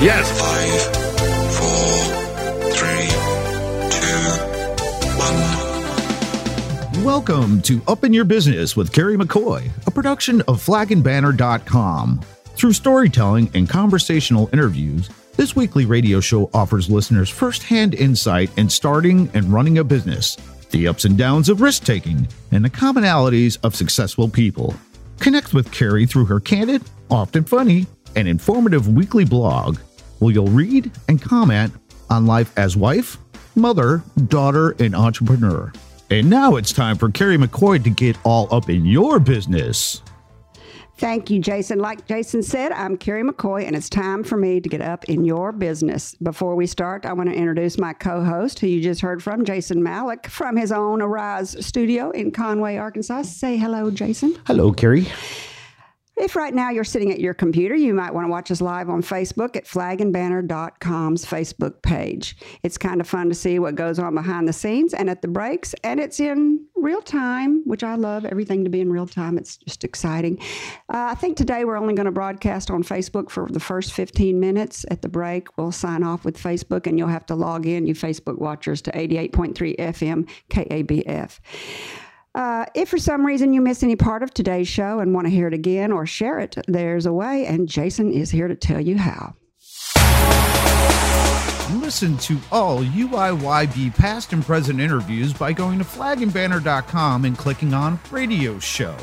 Yes. Five, four, three, two, one. Welcome to Up in Your Business with Carrie McCoy, a production of flagandbanner.com. Through storytelling and conversational interviews, this weekly radio show offers listeners firsthand insight in starting and running a business, the ups and downs of risk taking, and the commonalities of successful people. Connect with Carrie through her candid, often funny, and informative weekly blog, where you'll read and comment on life as wife, mother, daughter, and entrepreneur. And now it's time for Carrie McCoy to get all up in your business. Thank you, Jason. Like Jason said, I'm Carrie McCoy, and it's time for me to get up in your business. Before we start, I want to introduce my co host, who you just heard from, Jason Malik, from his own Arise studio in Conway, Arkansas. Say hello, Jason. Hello, Carrie. If right now you're sitting at your computer, you might want to watch us live on Facebook at flagandbanner.com's Facebook page. It's kind of fun to see what goes on behind the scenes and at the breaks, and it's in real time, which I love everything to be in real time. It's just exciting. Uh, I think today we're only going to broadcast on Facebook for the first 15 minutes. At the break, we'll sign off with Facebook, and you'll have to log in, you Facebook watchers, to 88.3 FM KABF. Uh, if for some reason you miss any part of today's show and want to hear it again or share it, there's a way, and Jason is here to tell you how. Listen to all UIYB past and present interviews by going to flagandbanner.com and clicking on Radio Show.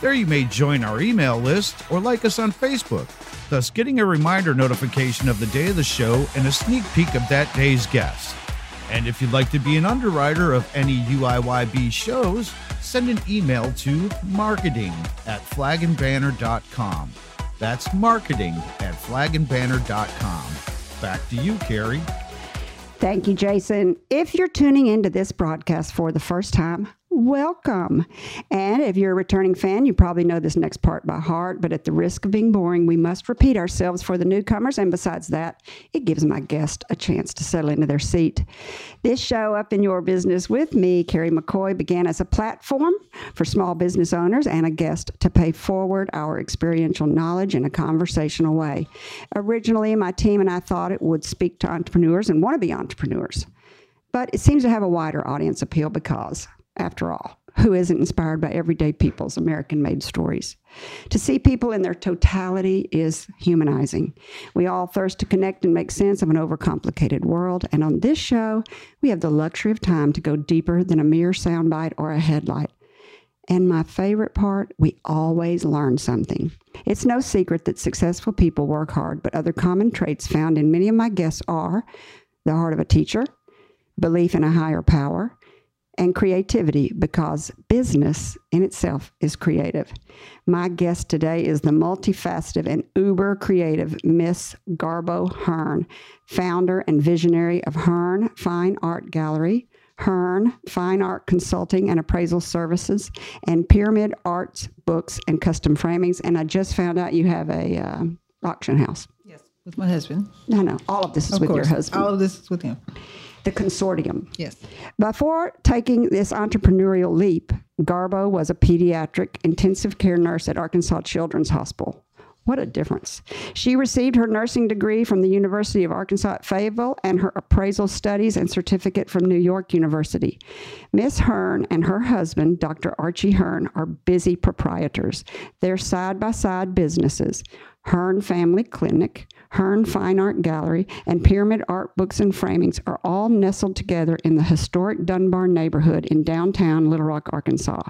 There you may join our email list or like us on Facebook, thus getting a reminder notification of the day of the show and a sneak peek of that day's guest. And if you'd like to be an underwriter of any UIYB shows, send an email to marketing at flagandbanner.com. That's marketing at flagandbanner.com. Back to you, Carrie. Thank you, Jason. If you're tuning into this broadcast for the first time, welcome. And if you're a returning fan, you probably know this next part by heart, but at the risk of being boring, we must repeat ourselves for the newcomers. And besides that, it gives my guest a chance to settle into their seat. This show, Up in Your Business with me, Carrie McCoy, began as a platform for small business owners and a guest to pay forward our experiential knowledge in a conversational way. Originally, my team and I thought it would speak to entrepreneurs and want to be entrepreneurs. But it seems to have a wider audience appeal because after all, who isn't inspired by everyday people's American made stories? To see people in their totality is humanizing. We all thirst to connect and make sense of an overcomplicated world, and on this show, we have the luxury of time to go deeper than a mere soundbite or a headlight. And my favorite part, we always learn something. It's no secret that successful people work hard, but other common traits found in many of my guests are the heart of a teacher, belief in a higher power, and creativity because business in itself is creative. My guest today is the multifaceted and uber creative Miss Garbo Hearn, founder and visionary of Hearn Fine Art Gallery, Hearn Fine Art Consulting and Appraisal Services, and Pyramid Arts Books and Custom Framings. And I just found out you have a uh, auction house. Yes, with my husband. No, no, all of this is Of with course, your husband. All of this is with him. The consortium. Yes. Before taking this entrepreneurial leap, Garbo was a pediatric intensive care nurse at Arkansas Children's Hospital. What a difference. She received her nursing degree from the University of Arkansas at Fayetteville and her appraisal studies and certificate from New York University. Miss Hearn and her husband, Dr. Archie Hearn, are busy proprietors. They're side by side businesses. Hearn Family Clinic, Hearn Fine Art Gallery, and Pyramid Art Books and Framings are all nestled together in the historic Dunbar neighborhood in downtown Little Rock, Arkansas.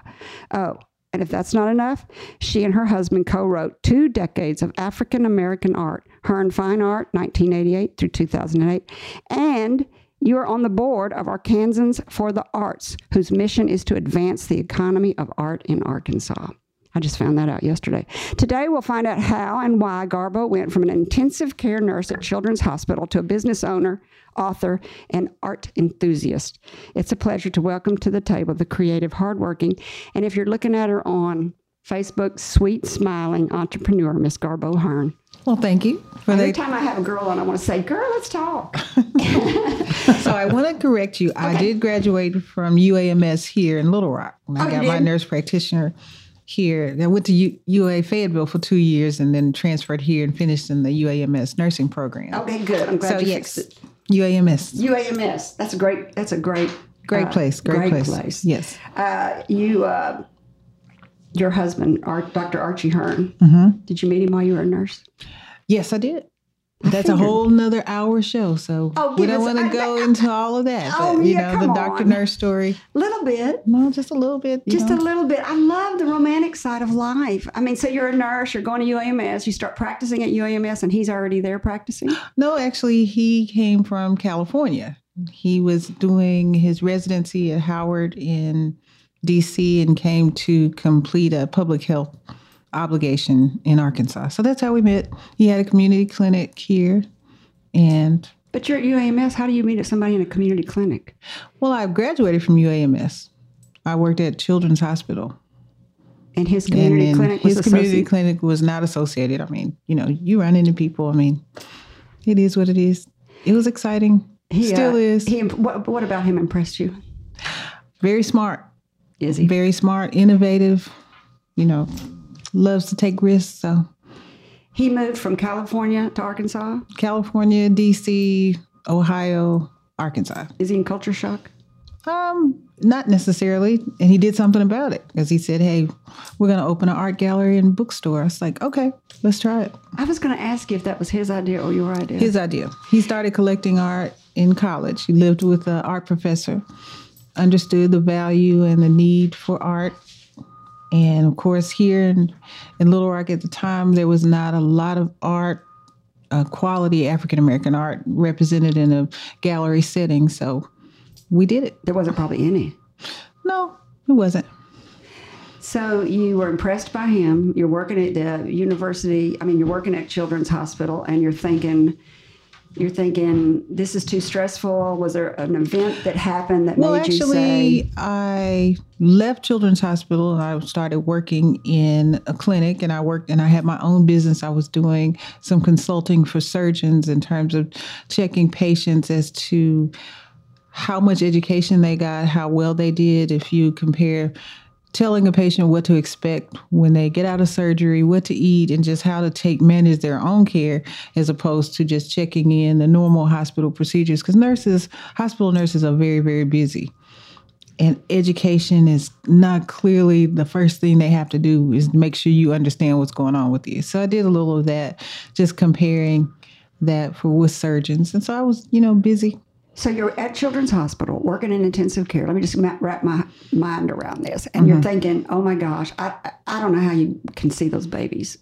Oh, and if that's not enough, she and her husband co wrote two decades of African American art, Hearn Fine Art, 1988 through 2008, and you are on the board of Arkansans for the Arts, whose mission is to advance the economy of art in Arkansas. I just found that out yesterday. Today, we'll find out how and why Garbo went from an intensive care nurse at Children's Hospital to a business owner, author, and art enthusiast. It's a pleasure to welcome to the table the creative, hardworking, and if you're looking at her on Facebook, sweet, smiling entrepreneur, Miss Garbo Hearn. Well, thank you for Every that. time I have a girl on, I want to say, "Girl, let's talk." So I want to correct you. I did graduate from UAMS here in Little Rock. And I Oh, got my nurse practitioner here. I went to U- UA Fayetteville for two years and then transferred here and finished in the UAMS nursing program. Okay, good. I'm glad so you yes, fixed it. UAMS. UAMS. That's a great. That's a great. Great uh, place. Great, place. place. Yes. Uh, you, uh, your husband, Dr. Archie Hearn. Mm-hmm. Did you meet him while you were a nurse? Yes, I did. That's a whole nother hour show, so Oh, we don't want to go I- into all of that. Oh, but you yeah, know, the come doctor on. nurse story. A little bit. No, just a little bit. Just know. a little bit. I love the romantic side of life. I mean, so you're a nurse, you're going to UAMS, you start practicing at UAMS, and he's already there practicing. No, actually, he came from California. He was doing his residency at Howard in DC and came to complete a public health obligation in Arkansas. So that's how we met. He had a community clinic here. And But you're at UAMS. How do you meet somebody in a community clinic? well, I graduated from UAMS. I worked at Children's Hospital. And his community and clinic was his community clinic was not associated. I mean, you know, you run into people. I mean, it is what it is. It was exciting. He, Still uh, is. He, what, what about him impressed you? Very smart. Is he? very smart, innovative, you know, loves to take risks. So He moved from California to Arkansas. California, DC, Ohio, Arkansas. Is he in culture shock? Um, not necessarily. And he did something about it because he said, Hey, we're gonna open an art gallery and bookstore. I was like, Okay, let's try it. I was going to ask you if that was his idea or your idea. His idea. He started collecting art in college. He lived with an art professor, understood the value and the need for art. And of course, here in, in Little Rock at the time, there was not a lot of art, uh, quality African American art represented in a gallery setting. So we did it. there wasn't probably any. No, it wasn't. So you were impressed by him. You're working at the university. I mean, you're working at Children's Hospital, and you're thinking, you're thinking, this is too stressful. Was there an event that happened that Well, made you Well, actually, say, I left Children's Hospital and I started working in a clinic. And I worked and I had my own business. I was doing some consulting for surgeons in terms of checking patients as to how much education they got, how well they did. If you compare telling a patient what to expect when they get out of surgery, what to eat, and just how to take manage their own care, as opposed to just checking in the normal hospital procedures. Because nurses, hospital nurses, are very very busy, and education is not clearly the first thing they have to do is make sure you understand what's going on with you. So I did a little of that, just comparing that for with surgeons, and so I was you know busy. So you're at Children's Hospital working in intensive care. Let me just wrap my mind around this. And Mm-hmm. you're thinking, oh my gosh, I, I- I don't know how you can see those babies.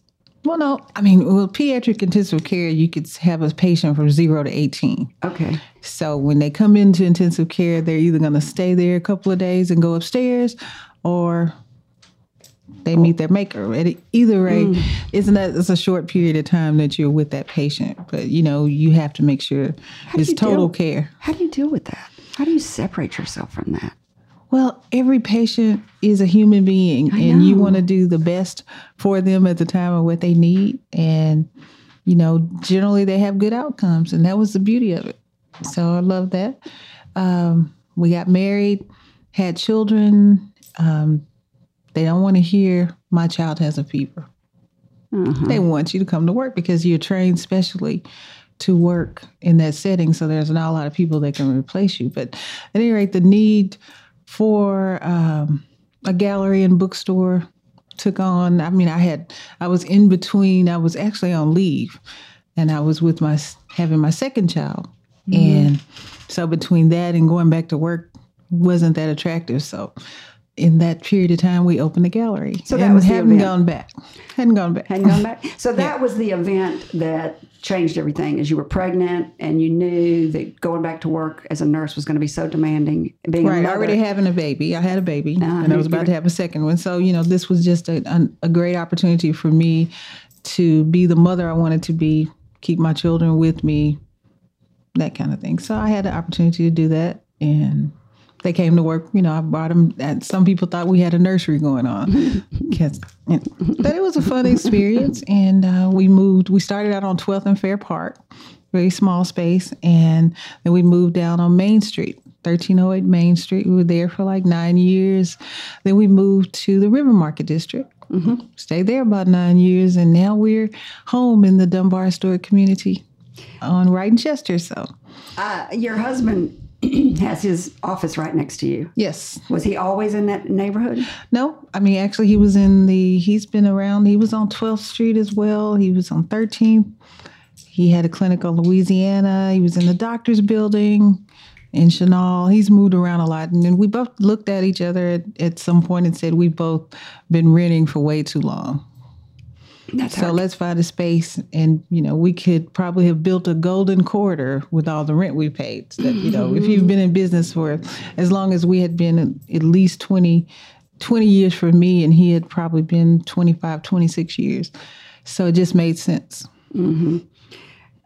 Well, no, I mean, with pediatric intensive care, you could have a patient from zero to 18. Okay. So when they come into intensive care, they're either going to stay there a couple of days and go upstairs, or they meet their maker. At either rate, isn't that it's a short period of time that you're with that patient? But you know, you have to make sure it's total deal- care. How do you deal with that? How do you separate yourself from that? Well, every patient is a human being, and you want to do the best for them at the time of what they need. And, you know, generally they have good outcomes, and that was the beauty of it. So I love that. Um, we got married, had children. Um, they don't want to hear my child has a fever. They want you to come to work because you're trained specially to work in that setting. So there's not a lot of people that can replace you. But at any rate, the need for um, a gallery and bookstore took on. I mean, I had I was in between. I was actually on leave, and I was with my having my second child, and so between that and going back to work wasn't that attractive. So. In that period of time, we opened the gallery. So that and was the hadn't event. gone back. Hadn't gone back. Hadn't gone back. So that was the event that changed everything. As you were pregnant and you knew that going back to work as a nurse was going to be so demanding. Being Right, mother, already having a baby. I had a baby, Uh-huh. and I was about to have a second one. So you know, this was just a, a great opportunity for me to be the mother I wanted to be, keep my children with me, that kind of thing. So I had the opportunity to do that, and they came to work. You know, I brought them. And some people thought we had a nursery going on, 'Cause, you know, but it was a fun experience. And uh, we moved. We started out on 12th and Fair Park, very small space, and then we moved down on Main Street 1308 Main Street. We were there for like nine years. Then we moved to the River Market District. Mm-hmm. Stayed there about nine years, and now we're home in the Dunbar Historic Community on Wright and Chester. So, Uh, your husband has his office right next to you. yes. Was he always in that neighborhood? No, I mean, actually, he was in the, he's been around, he was on 12th Street as well. He was on 13th. He had a clinic on Louisiana. He was in the doctor's building in Chenal. He's moved around a lot. And then we both looked at each other at, at some point and said, we've both been renting for way too long. That's So let's find a space, and you know, we could probably have built a golden corridor with all the rent we paid. So that you know, if you've been in business for as long as we had been, at least 20, 20 years for me, and he had probably been 25, 26 years. So it just made sense. Mm-hmm.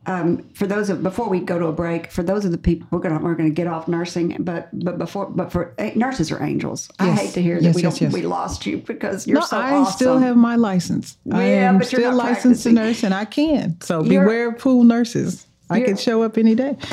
Um, for those of before we go to a break, for those of the people we're gonna we're gonna get off nursing, but but before but for eh, nurses are angels. I hate to hear that Yes, we yes, don't yes. we lost you because you're No, so I awesome. still have my license. I am but you're still licensed to nurse, and I can. So You're- beware of pool nurses. I You're- could show up any day.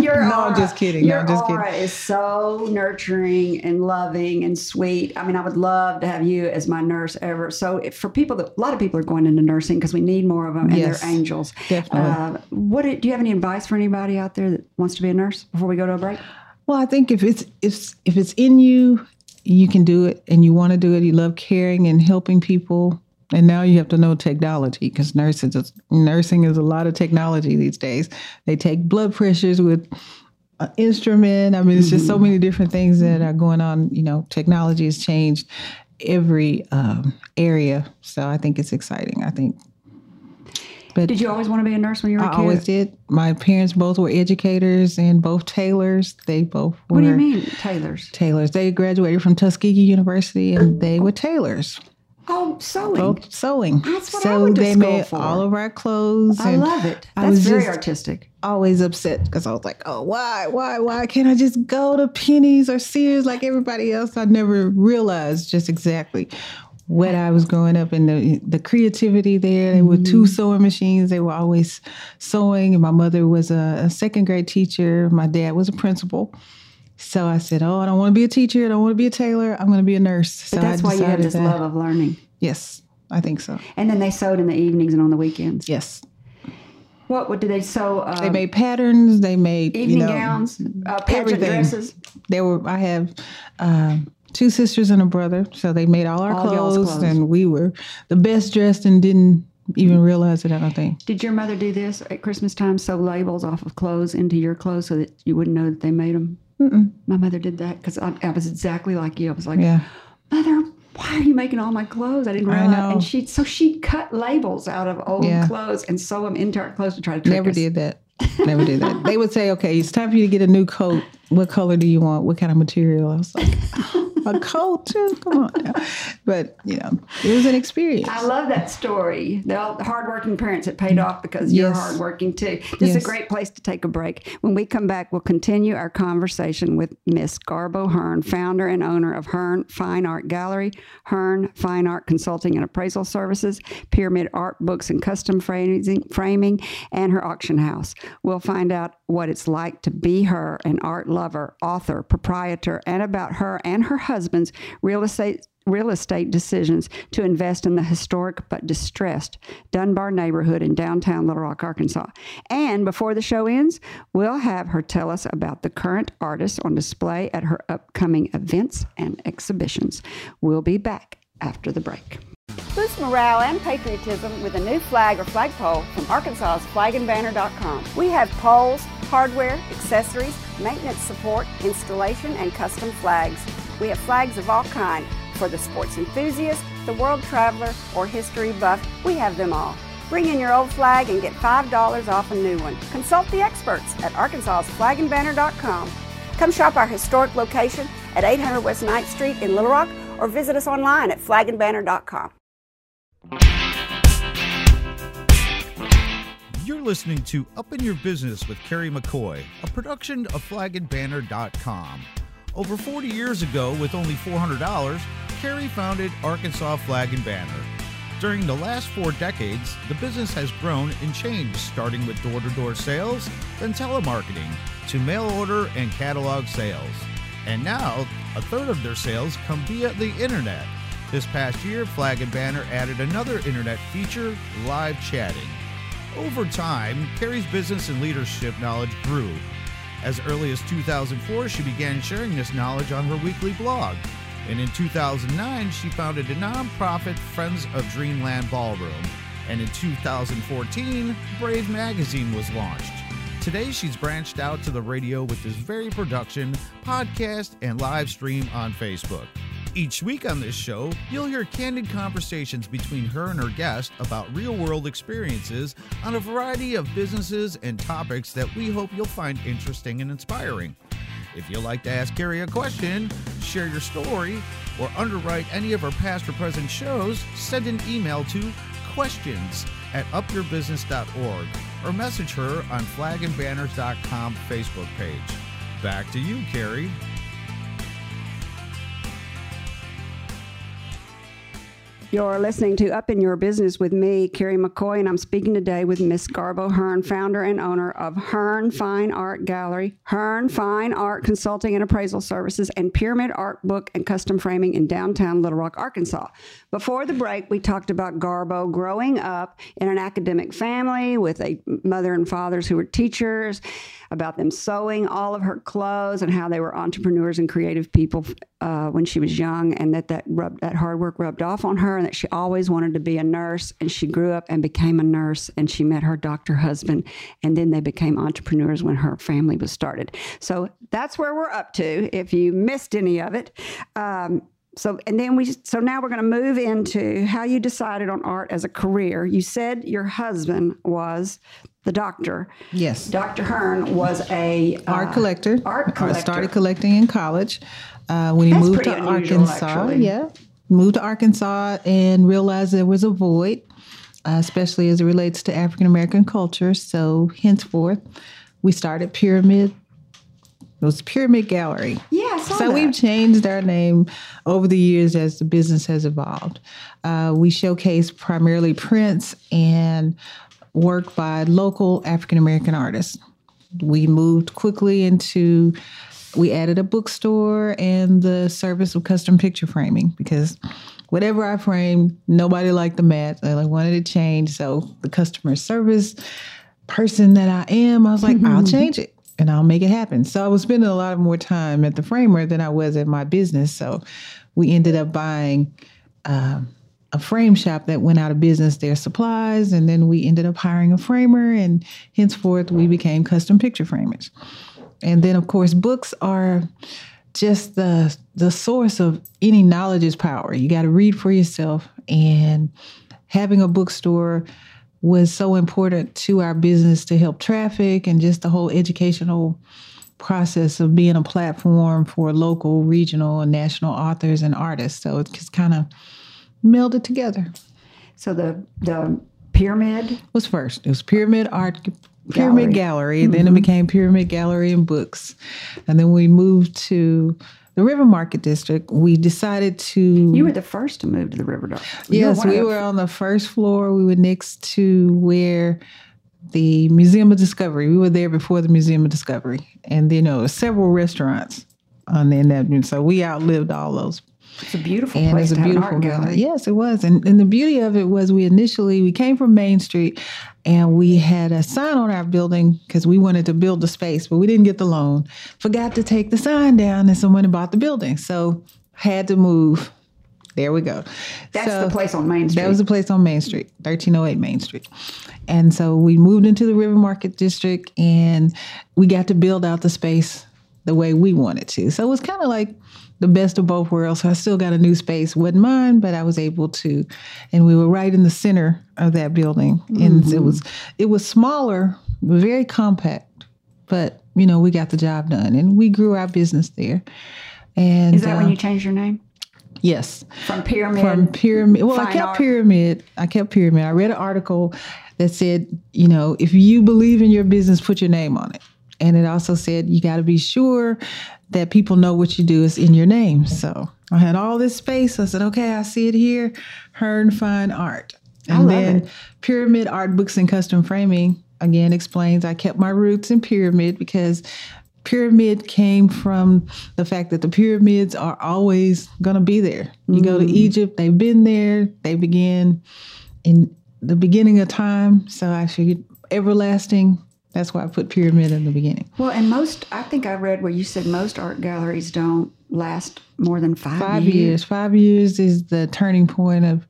Your No, I'm just kidding. No, Your I'm just kidding. aura is so nurturing and loving and sweet. I mean, I would love to have you as my nurse ever. So, if, for people that a lot of people are going into nursing because we need more of them, and Yes, they're angels. definitely. Uh, what do do you have any advice for anybody out there that wants to be a nurse before we go to a break? Well, I think if it's if if it's in you, you can do it, and you want to do it. You love caring and helping people, and now you have to know technology because nursing is nursing is a lot of technology these days. They take blood pressures with an instrument. I mean, it's just so many different things that are going on. You know, technology has changed every um, area, so I think it's exciting. I think. But Did you always want to be a nurse when you were a I kid? I always did. My parents both were educators and both tailors. They both were what do you mean, tailors? tailors. They graduated from Tuskegee University and they were tailors, Oh, sewing. sewing. That's what I so went to they school made for. all of our clothes. I love it. I That's was very artistic. always upset because I was like, oh, why, why, why can't I just go to Penney's or Sears like everybody else? I never realized just exactly what I was growing up and the the creativity there. There were two mm-hmm. sewing machines. They were always sewing, and my mother was a, a second grade teacher. My dad was a principal. So I said, "Oh, I don't want to be a teacher. I don't want to be a tailor. I'm going to be a nurse." So But that's why you have this that- love of learning. Yes, I think so. And then they sewed in the evenings and on the weekends. Yes, What, what did they sew? Uh, they made patterns. They made evening you know, gowns, uh, everything. dresses. There were I have um, two sisters and a brother, so they made all our All clothes, clothes. and we were the best dressed and didn't even realize it. I don't think. Did your mother do this at Christmas time? Sew labels off of clothes into your clothes so that you wouldn't know that they made them. My mother did that because I, I was exactly like you. I was like, Yeah, Mother, why are you making all my clothes? I didn't I realize. know. And she so she'd cut labels out of old Yeah. clothes and sew them into our clothes to try to trick never us. did that. Never did that. They would say, "Okay, it's time for you to get a new coat. What color do you want? What kind of material?" I was like, "A cult too? Come on." Now. But you know, it was an experience. I love that story. The hardworking parents it paid off because you're hardworking too. This is a great place to take a break. When we come back, we'll continue our conversation with Miss Garbo Hearn, founder and owner of Hearn Fine Art Gallery, Hearn Fine Art Consulting and Appraisal Services, Pyramid Art Books and Custom Framing, framing and her auction house. We'll find out what it's like to be her, an art lover, author, proprietor, and about her and her husband's real estate real estate decisions to invest in the historic but distressed Dunbar neighborhood in downtown Little Rock, Arkansas. And before the show ends, we'll have her tell us about the current artists on display at her upcoming events and exhibitions. We'll be back after the break. Boost morale and patriotism with a new flag or flagpole from Arkansas's flagandbanner.com. We have poles, hardware, accessories, maintenance support, installation, and custom flags. We have flags of all kind for the sports enthusiast, the world traveler, or history buff. We have them all. Bring in your old flag and get $5 off a new one. Consult the experts at arkansasflagandbanner.com. Come shop our historic location at 800 West 9th Street in Little Rock or visit us online at flagandbanner.com. You're listening to Up in Your Business with Carrie McCoy, a production of flagandbanner.com. Over 40 years ago, with only $400, Carrie founded Arkansas Flag and Banner. During the last four decades, the business has grown and changed, starting with door to door sales, then telemarketing, to mail order and catalog sales. And now, a third of their sales come via the internet. This past year, Flag and Banner added another internet feature live chatting. Over time, Carrie's business and leadership knowledge grew. As early as 2004, she began sharing this knowledge on her weekly blog. And in 2009, she founded a nonprofit Friends of Dreamland Ballroom. And in 2014, Brave Magazine was launched. Today, she's branched out to the radio with this very production, podcast, and live stream on Facebook. Each week on this show, you'll hear candid conversations between her and her guest about real world experiences on a variety of businesses and topics that we hope you'll find interesting and inspiring. If you'd like to ask Carrie a question, share your story, or underwrite any of our past or present shows, send an email to questions at upyourbusiness.org or message her on flagandbanners.com Facebook page. Back to you, Carrie. You're listening to Up in Your Business with me, Carrie McCoy, and I'm speaking today with Miss Garbo Hearn, founder and owner of Hearn Fine Art Gallery, Hearn Fine Art Consulting and Appraisal Services, and Pyramid Art Book and Custom Framing in downtown Little Rock, Arkansas. Before the break, we talked about Garbo growing up in an academic family with a mother and fathers who were teachers, about them sewing all of her clothes and how they were entrepreneurs and creative people uh, when she was young, and that that, rubbed, that hard work rubbed off on her and that she always wanted to be a nurse. And she grew up and became a nurse, and she met her doctor husband, and then they became entrepreneurs when her family was started. So that's where we're up to. If you missed any of it. Um, so and then we so now we're going to move into how you decided on art as a career you said your husband was the doctor Yes. dr hearn was a uh, art collector. art I collector. started collecting in college. Uh, when he That's moved to unusual, Arkansas, actually. yeah, moved to Arkansas and realized there was a void, uh, especially as it relates to African American culture. So henceforth, we started Pyramid. It was Pyramid Gallery. yeah So that. we've changed our name over the years as the business has evolved. Uh, we showcase primarily prints and work by local African American artists. We moved quickly into, we added a bookstore and the service of custom picture framing because whatever I framed, nobody liked the match. I like wanted to change. So the customer service person that I am, I was like, I'll change it and I'll make it happen. So I was spending a lot more time at the framer than I was at my business. So we ended up buying um, a frame shop that went out of business, their supplies, and then we ended up hiring a framer, and henceforth we became custom picture framers. And then, of course, books are just the the source of any knowledge is power. You got to read for yourself, and having a bookstore was so important to our business to help traffic and just the whole educational process of being a platform for local, regional, and national authors and artists. So it's just kind of melded together. so the the pyramid was first. It was Pyramid Art Pyramid Gallery, then Mm-hmm. it became Pyramid Gallery and Books. And then we moved to the River Market District. We decided to you were the first to move to the river Dock. You Yes, one of we were on the first floor. We were next to where the Museum of Discovery. We were there before the Museum of Discovery, and then there were several restaurants on in that. So we outlived all those it's a beautiful and place it's a to have an beautiful gallery Yes, it was. And and the beauty of it was we initially we came from Main Street and we had a sign on our building because we wanted to build the space, but we didn't get the loan. Forgot to take the sign down and someone bought the building. So had to move. There we go. that's So- the place on main street that was the place on Main Street, 1308 Main Street. And so we moved into the River Market District and we got to build out the space the way we wanted to. So it was kind of like the best of both worlds. So I still got a new space, wasn't mine, but I was able to. And we were right in the center of that building. And it was it was smaller, very compact, but you know, we got the job done and we grew our business there. And is that when uh, you changed your name yes from pyramid from pyramid. Well, I kept art. pyramid. I kept pyramid. I read an article that said, you know, if you believe in your business, put your name on it. And it also said you got to be sure that people know what you do is in your name. So I had all this space. I said, okay, I see it here. Hearn Fine Art. I And love then it. Pyramid Art Books and Custom Framing again explains I kept my roots in pyramid because pyramid came from the fact that the pyramids are always going to be there. You go to Mm. Egypt, they've been there. They began in the beginning of time. So I figured everlasting. That's why I put pyramid in the beginning. Well, and most, I think I read where you said most art galleries don't last more than five, Five years. Five years is the turning point of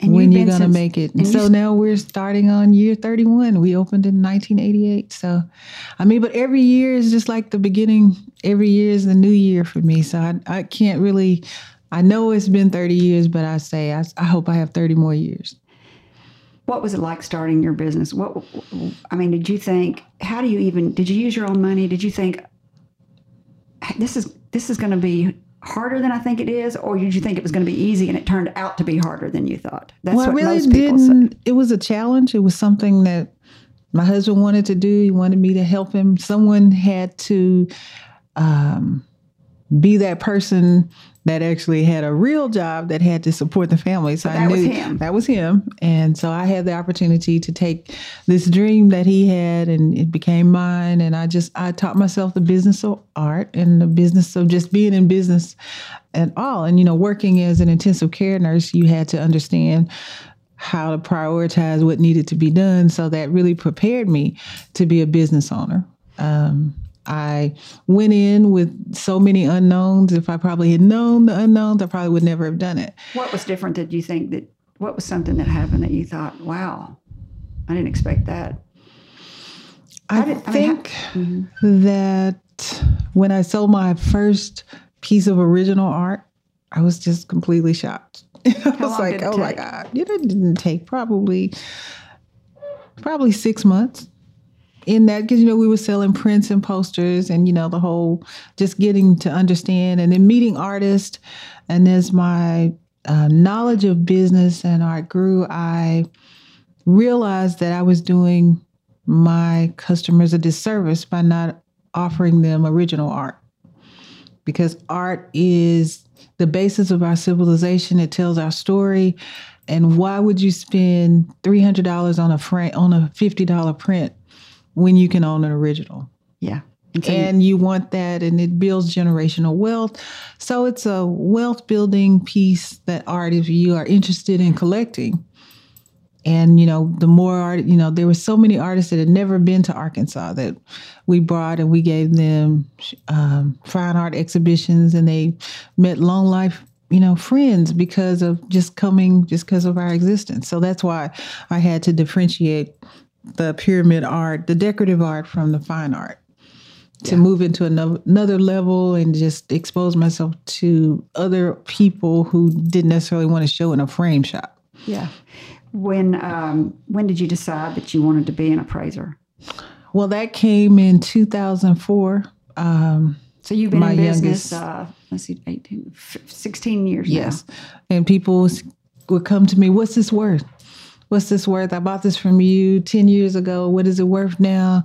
And when you're going to make it. and so now we're starting on year 31. We opened in 1988. So, I mean, but every year is just like the beginning. Every year is the new year for me. So I, I can't really, I know it's been 30 years, but I say, I, I hope I have 30 more years. What was it like starting your business? What I mean, did you think? How do you even? Did you use your own money? Did you think this is this is going to be harder than I think it is, or did you think it was going to be easy and it turned out to be harder than you thought? That's well, what I really most people didn't. say. It was a challenge. It was something that my husband wanted to do. He wanted me to help him. Someone had to um, be that person that actually had a real job that had to support the family. So I that was knew him. that was him, and so I had the opportunity to take this dream that he had, and it became mine. And I just I taught myself the business of art and the business of just being in business at all. And you know, working as an intensive care nurse, you had to understand how to prioritize what needed to be done. So that really prepared me to be a business owner. Um, I went in with so many unknowns. If I probably had known the unknowns, I probably would never have done it. What was different did you think that? What was something that happened that you thought, "Wow, I didn't expect that." I, I mean, think how- that when I sold my first piece of original art, I was just completely shocked. I was like, "Oh my god!" It didn't take probably probably six months. In that, because you know we were selling prints and posters, and you know the whole just getting to understand, and then meeting artists, and as my uh, knowledge of business and art grew, I realized that I was doing my customers a disservice by not offering them original art. Because art is the basis of our civilization, it tells our story. And why would you spend $300 on a frame, on a $50 print when you can own an original? Yeah, and so you- you want that and it builds generational wealth. So it's a wealth building piece that art if you are interested in collecting. And you know the more art you know there were so many artists that had never been to arkansas that we brought and we gave them um, fine art exhibitions and they met long life you know friends because of just coming just because of our existence. So that's why i had to differentiate the pyramid art the decorative art from the fine art to move into another, another level and just expose myself to other people who didn't necessarily want to show in a frame shop. yeah. When um, when did you decide that you wanted to be an appraiser? Well, that came in 2004. Um, So you've been in business, youngest- uh, let's see, 18, 16 years now. yes. And people would come to me, What's this worth? What's this worth? I bought this from you 10 years ago. What is it worth now?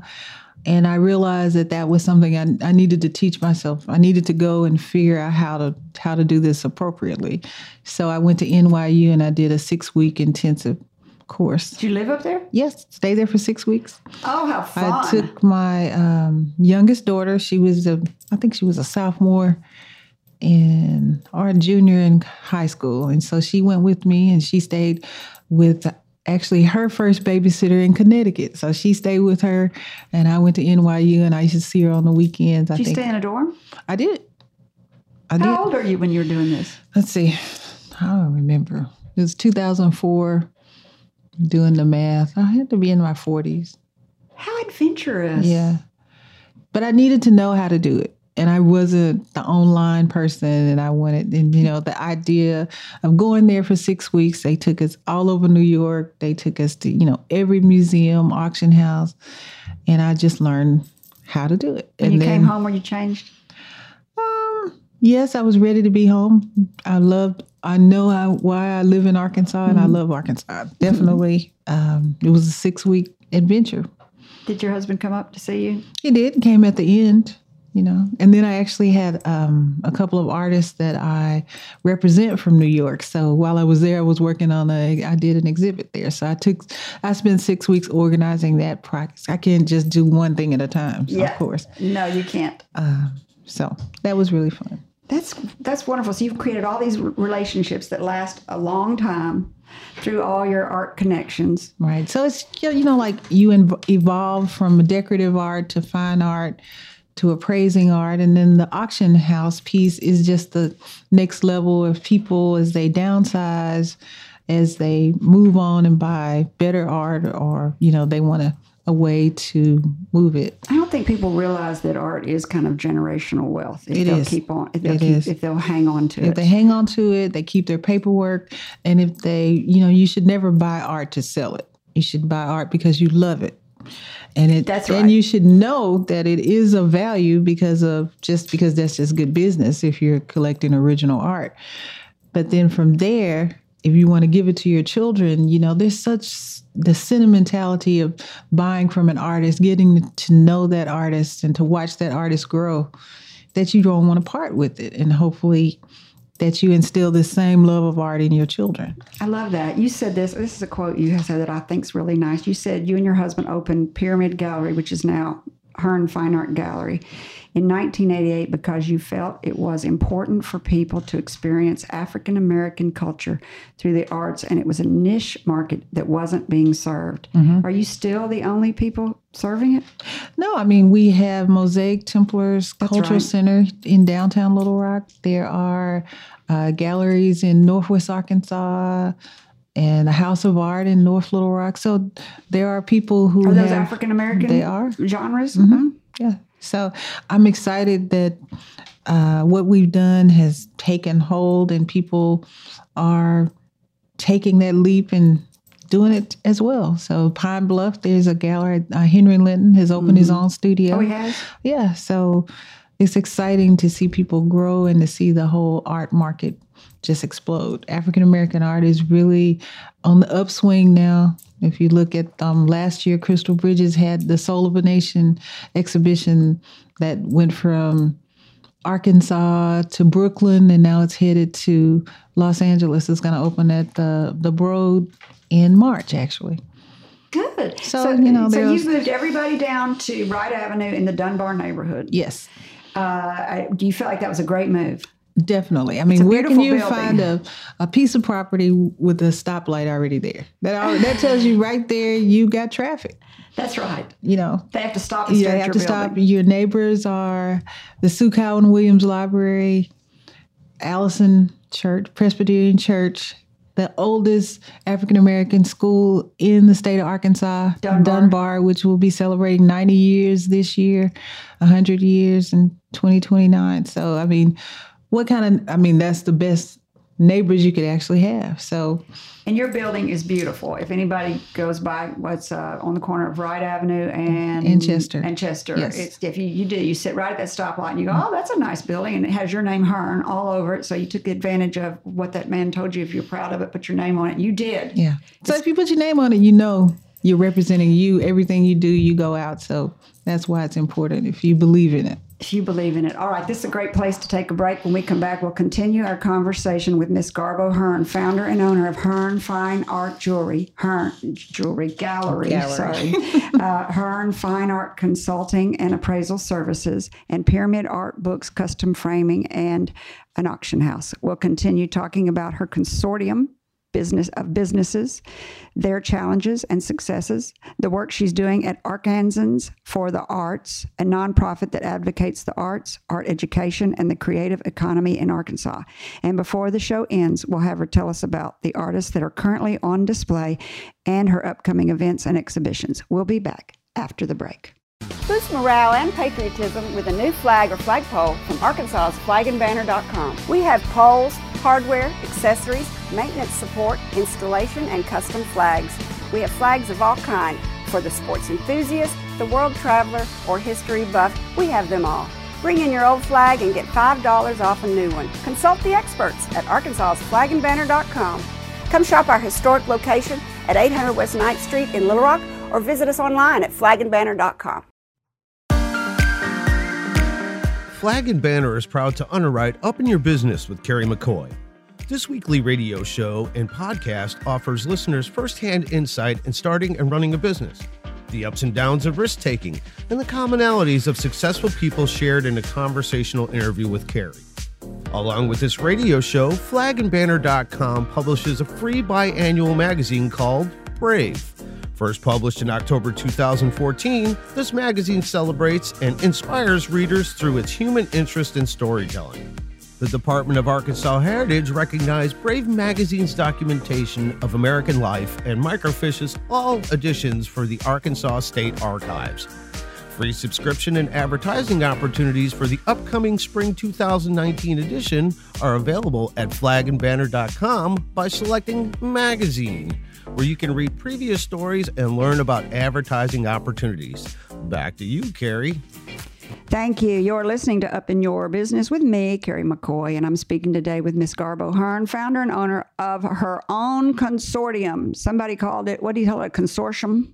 And I realized that that was something I, I needed to teach myself. I needed to go and figure out how to how to do this appropriately. So I went to NYU and I did a six week intensive course. Did you live up there? Yes, stay there for six weeks. Oh, how fun. I took my um, youngest daughter. She was a, I think she was a sophomore in or a junior in high school, and so she went with me, and she stayed with actually her first babysitter in Connecticut. So she stayed with her, and I went to NYU, and I used to see her on the weekends. I Did you think stay in a dorm? I did. I did. How old are you when you were doing this? Let's see. I don't remember. It was 2004. Doing the math, I had to be in my 40s. How adventurous. Yeah. But I needed to know how to do it. And I wasn't the online person and I wanted and you know, the idea of going there for six weeks, they took us all over New York. They took us to, you know, every museum, auction house. And I just learned how to do it. When and you came home, were you changed? um, yes, I was ready to be home. I loved. I know I, why I live in Arkansas, and I love Arkansas. Definitely, um, it was a six week adventure. Did your husband come up to see you? He did. Came at the end. You know. And then I actually had um, a couple of artists that I represent from New York. So while I was there, I was working on a, I did an exhibit there. So I took, I spent six weeks organizing that practice. I can't just do one thing at a time, so Yeah. of course. No, you can't. So that was really fun. That's that's wonderful. So you've created all these relationships that last a long time through all your art connections. Right. So it's you know like you inv- evolve from decorative art to fine art to appraising art, and then the auction house piece is just the next level of people as they downsize, as they move on and buy better art, or you know they want a, a way to move it. I don't think people realize that art is kind of generational wealth. If It they'll is. keep on, if they'll It keep, is. if they'll hang on to If it. If they hang on to it, they keep their paperwork, and if they, you know, you should never buy art to sell it. You should buy art because you love it. And it That's right. and you should know that it is of value because of just because that's just good business if you're collecting original art. But then from there, if you want to give it to your children, you know, there's such the sentimentality of buying from an artist, getting to know that artist and to watch that artist grow, that you don't want to part with it. And hopefully that you instill the same love of art in your children. I love that. You said this. This is a quote you have said that I think is really nice. You said you and your husband opened Pyramid Gallery, which is now Hearn Fine Art Gallery, in 1988 because you felt it was important for people to experience African American culture through the arts, and it was a niche market that wasn't being served. Are you still the only people serving it? No, I mean, we have Mosaic Templars Cultural right. Center in downtown Little Rock. There are uh, galleries in Northwest Arkansas and the House of Art in North Little Rock. So there are people who Are those African American? They are. genres. Uh-huh. Yeah. So I'm excited that uh, what we've done has taken hold and people are taking that leap and doing it as well. So Pine Bluff, there's a gallery. Uh, Henry Linton has opened his own studio. Oh, he has. Yeah. So it's exciting to see people grow and to see the whole art market just explode. African American art is really on the upswing now. If you look at um, last year, Crystal Bridges had the Soul of a Nation exhibition that went from Arkansas to Brooklyn, and now it's headed to Los Angeles. It's going to open at the the Broad in March, actually. Good. So, you know, so you've moved everybody down to Wright Avenue in the Dunbar neighborhood. Yes. Uh, I, do you feel like that was a great move? Definitely. I mean, where can you building. find a, a piece of property with a stoplight already there? That al- that tells you right there you got traffic. That's right. You know, They have to stop and you start have to building. stop. Your neighbors are the Sue Cowan Williams Library, Allison Church, Presbyterian Church, the oldest African American school in the state of Arkansas, Dunbar. which will be celebrating 90 years this year, 100 years in 2029. So, I mean, what kind of, I mean, that's the best neighbors you could actually have. So, And your building is beautiful. If anybody goes by what's uh, on the corner of Wright Avenue and And Chester. and Chester, Yes. it's if you, you do you sit right at that stoplight and you go, oh, that's a nice building, and it has your name Hearn all over it. So you took advantage of what that man told you. If you're proud of it, put your name on it. You did. yeah. So, if you put your name on it, you know you're representing you. Everything you do, you go out. So, that's why it's important if you believe in it. If you believe in it. All right, this is a great place to take a break. When we come back, we'll continue our conversation with Miss Garbo Hearn, founder and owner of Hearn Fine Art Jewelry, Hearn Jewelry Gallery, Gallery. sorry, uh, Hearn Fine Art Consulting and Appraisal Services, and Pyramid Art Books, Custom Framing, and an auction house. We'll continue talking about her consortium business of businesses, their challenges and successes, the work she's doing at Arkansans for the Arts, a nonprofit that advocates the arts, art education, and the creative economy in Arkansas. And before the show ends, we'll have her tell us about the artists that are currently on display and her upcoming events and exhibitions. We'll be back after the break. Boost morale and patriotism with a new flag or flagpole from Arkansas's flagandbanner.com. We have poles, hardware, accessories, maintenance support, installation, and custom flags. We have flags of all kind for the sports enthusiast, the world traveler, or history buff. We have them all. Bring in your old flag and get $5 off a new one. Consult the experts at arkansas's flagandbanner.com. Come shop our historic location at 800 West 9th Street in Little Rock or visit us online at flagandbanner.com. Flag and Banner is proud to underwrite Up in Your Business with Carrie McCoy. This weekly radio show and podcast offers listeners firsthand insight in starting and running a business, the ups and downs of risk taking, and the commonalities of successful people shared in a conversational interview with Carrie. Along with this radio show, flagandbanner.com publishes a free biannual magazine called Brave. First published in October 2014, this magazine celebrates and inspires readers through its human interest in storytelling. The Department of Arkansas Heritage recognized Brave Magazine's documentation of American life and microfiches all editions for the Arkansas State Archives. Free subscription and advertising opportunities for the upcoming spring 2019 edition are available at flagandbanner.com by selecting Magazine, where you can read previous stories and learn about advertising opportunities. Back to you, Carrie. Thank you. You're listening to Up in Your Business with me, Carrie McCoy, and I'm speaking today with Miss Garbo Hearn, founder and owner of her own consortium. Somebody called it, what do you call it, consortium?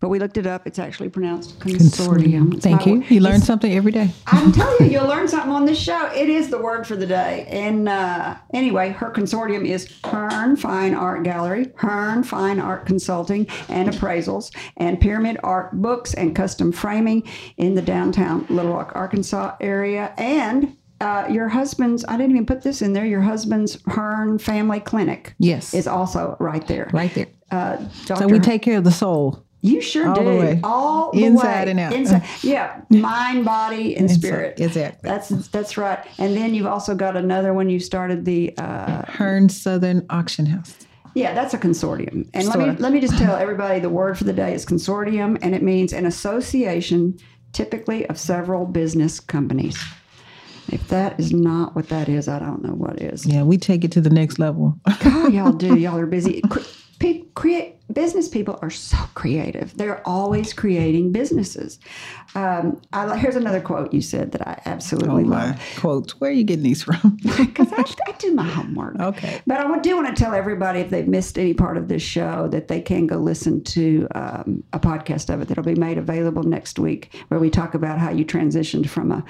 But we looked it up. It's actually pronounced consortium. Thank you. word. You learn It's- something every day. I'm telling you, you'll learn something on this show. It is the word for the day. And uh, anyway, her consortium is Hearn Fine Art Gallery, Hearn Fine Art Consulting and Appraisals, and Pyramid Art Books and Custom Framing in the downtown Little Rock, Arkansas area. And uh, your husband's, I didn't even put this in there, your husband's Hearn Family Clinic Yes. is also right there. right there. Uh, So we take care of the soul. You sure All do. the way. All the Inside way. and out. Inside. Yeah. Mind, body, and spirit. Exactly. That's that's right. And then you've also got another one. You started the uh, Hearn Southern Auction House. yeah, that's a consortium. And let me Sorta. let me just tell everybody the word for the day is consortium, and it means an association, typically of several business companies. If that is not what that is, I don't know what is. Yeah, we take it to the next level. God, y'all do. Y'all are busy. Pe- create business people are so creative. They're always creating businesses. Um, I, here's another quote you said that I absolutely Oh love quotes. Where are you getting these from? because I, I do my homework. Okay. But I do want to tell everybody if they've missed any part of this show that they can go listen to um, a podcast of it that'll be made available next week where we talk about how you transitioned from a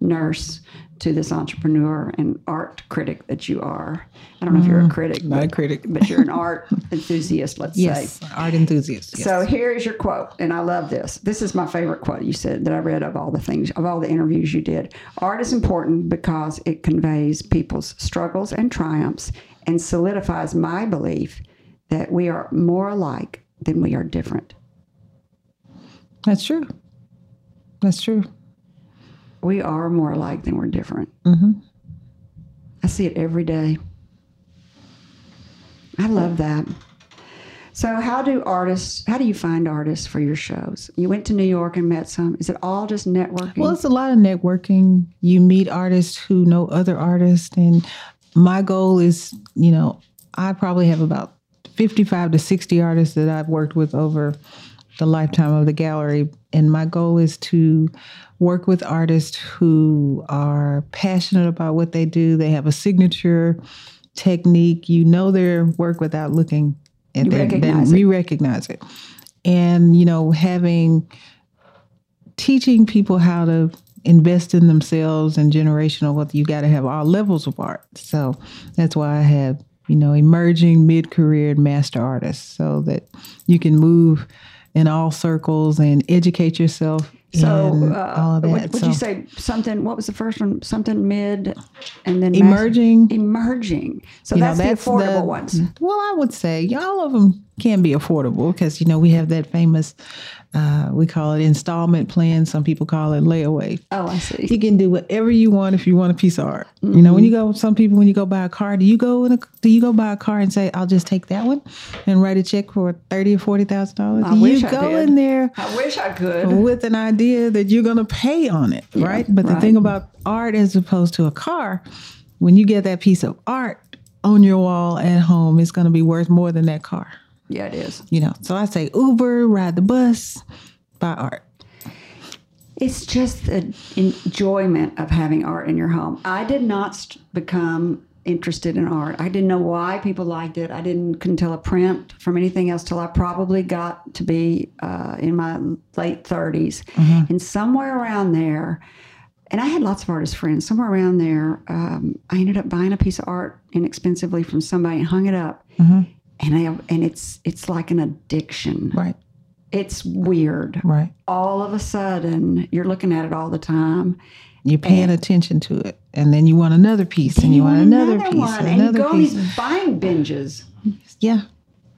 nurse to this entrepreneur and art critic that you are. I don't know if you're a critic, Mm, Not a critic. but you're an art enthusiast, let's say. art enthusiast. Yes. So here's your quote, and I love this. This is my favorite quote you said that I read of all the things, of all the interviews you did. Art is important because it conveys people's struggles and triumphs and solidifies my belief that we are more alike than we are different. That's true. That's true. We are more alike than we're different. Mm-hmm. I see it every day. I love that. So, how do artists? How do you find artists for your shows? You went to New York and met some. Is it all just networking? Well, it's a lot of networking. You meet artists who know other artists. And my goal is, you know, I probably have about 55 to 60 artists that I've worked with over the lifetime of the gallery. And my goal is to work with artists who are passionate about what they do. They have a signature technique. You know their work without looking at You them. then we recognize it. And, you know, having teaching people how to invest in themselves and generational wealth, you got to have all levels of art. So that's why I have, you know, emerging, mid career, and master artists so that you can move in all circles and educate yourself. So, uh, all of that. Would, would So you say something? What was the first one? Something mid, and then emerging? emerging. So you know, that's, the affordable the- ones. Well, I would say all of them can be affordable because you know we have that famous, uh, we call it installment plan. Some people call it layaway. Oh, I see. You can do whatever you want if you want a piece of art. You know, when you go, some people when you go buy a car, do you go in a, do you go buy a car and say, "I'll just take that one," and write a check for thirty or forty thousand dollars? I You wish I go did. in there I wish I could. with an idea that you're going to pay on it, right? But the right. thing about art as opposed to a car, when you get that piece of art on your wall at home, it's going to be worth more than that car. Yeah, it is. You know, so I say Uber, ride the bus, buy art. It's just the enjoyment of having art in your home. I did not st- become interested in art. I didn't know why people liked it. I didn't couldn't tell a print from anything else till I probably got to be uh, in my late 30s, and somewhere around there. and I had lots of artist friends. Somewhere around there, um, I ended up buying a piece of art inexpensively from somebody and hung it up. Mm-hmm. And I and it's it's like an addiction. Right. It's weird. Right. All of a sudden, you're looking at it all the time. You're paying attention to it, and then you want another piece, and you, want, another, piece, one, and and you another go on these buying binges. Yeah.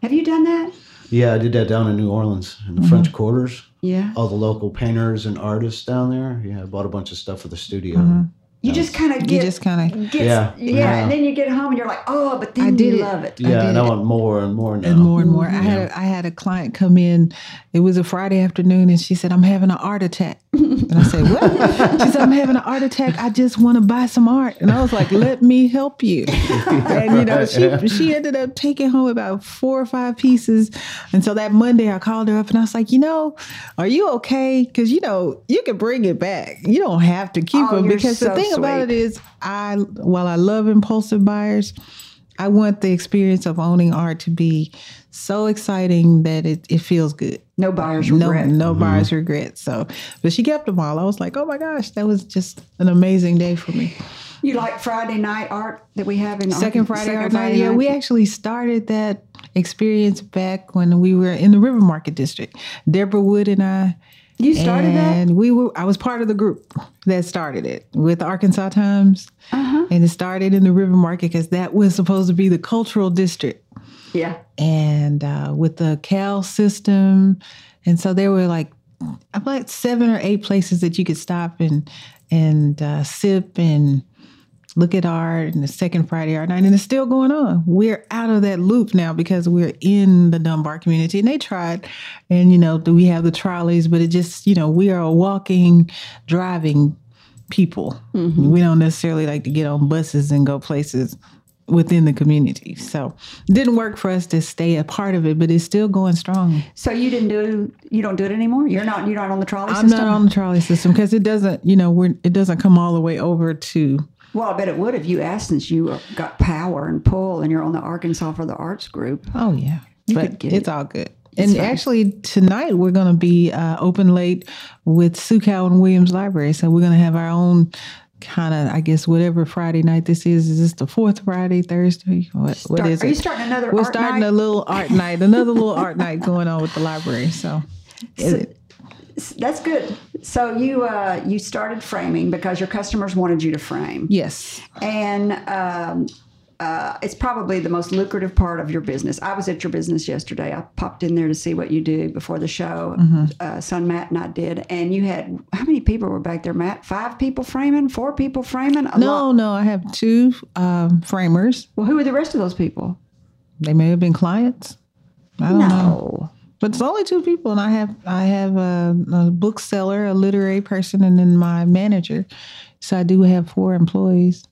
Have you done that? Yeah, I did that down in New Orleans in the Mm-hmm. French Quarters. Yeah. All the local painters and artists down there. Yeah, I bought a bunch of stuff for the studio. Mm-hmm. You just kind of get, You get just kind of gets, Yeah. yeah, Yeah. and then you get home and you're like, oh, but then I did you it. love it. Yeah, and I did. want more and more now. and more and more. I had a, I had a client come in. It was a Friday afternoon, and she said, "I'm having an art attack." And I said, "What?" she said, "I'm having an art attack. I just want to buy some art." And I was like, "Let me help you." and you know, she she ended up taking home about four or five pieces. And so that Monday, I called her up, and I was like, "You know, are you okay? Because you know, you can bring it back. You don't have to keep Oh, them. Because so the thing about it is, I while I love impulsive buyers." I want the experience of owning art to be so exciting that it, it feels good. No buyer's No, regret. no buyer's regret. So, but she kept them all. I was like, oh my gosh, that was just an amazing day for me. You like Friday night art that we have in Second Arkansas- Friday Second art night. Friday Yeah, we actually started that experience back when we were in the River Market District. Deborah Wood and I. You started that? and we were. I was part of the group that started it with the Arkansas Times, Uh-huh. and it started in the River Market because that was supposed to be the cultural district Yeah. and uh, with the Cal system, and so there were like about seven or eight places that you could stop and and uh, sip and look at art and the second Friday art night, and it's still going on. We're out of that loop now because we're in the Dunbar community, and they tried, and you know, do we have the trolleys? But it just, you know, we are walking, driving people. We don't necessarily like to get on buses and go places within the community. So didn't work for us to stay a part of it, but it's still going strong. So you didn't do you don't do it anymore. You're not you're not on the trolley I'm system. not on the trolley system because it doesn't, you know, we're, it doesn't come all the way over to. well, I bet it would if you asked since you got power and pull and you're on the Arkansans for the Arts group. Oh yeah, could but get it's it. all good. And actually, tonight we're going to be uh, open late with Sue Cowan Williams Library. So we're going to have our own kind of, I guess, whatever Friday night this is. Is this the fourth Friday, Thursday? What, what Start- is are it? you starting another We're art starting night? a little art night, another little art night going on with the library. So, it- That's good. So you uh, you started framing because your customers wanted you to frame, yes, and um, uh, it's probably the most lucrative part of your business. I was at your business yesterday. I popped in there to see what you do before the show. Mm-hmm. Uh, son Matt and I did, and you had how many people were back there, Matt? Five people framing, four people framing. A no, lot. no, I have two um, framers. Well, who are the rest of those people? They may have been clients. I don't know. But it's only two people, and I have I have a, a bookseller, a literary person, and then my manager. So I do have four employees.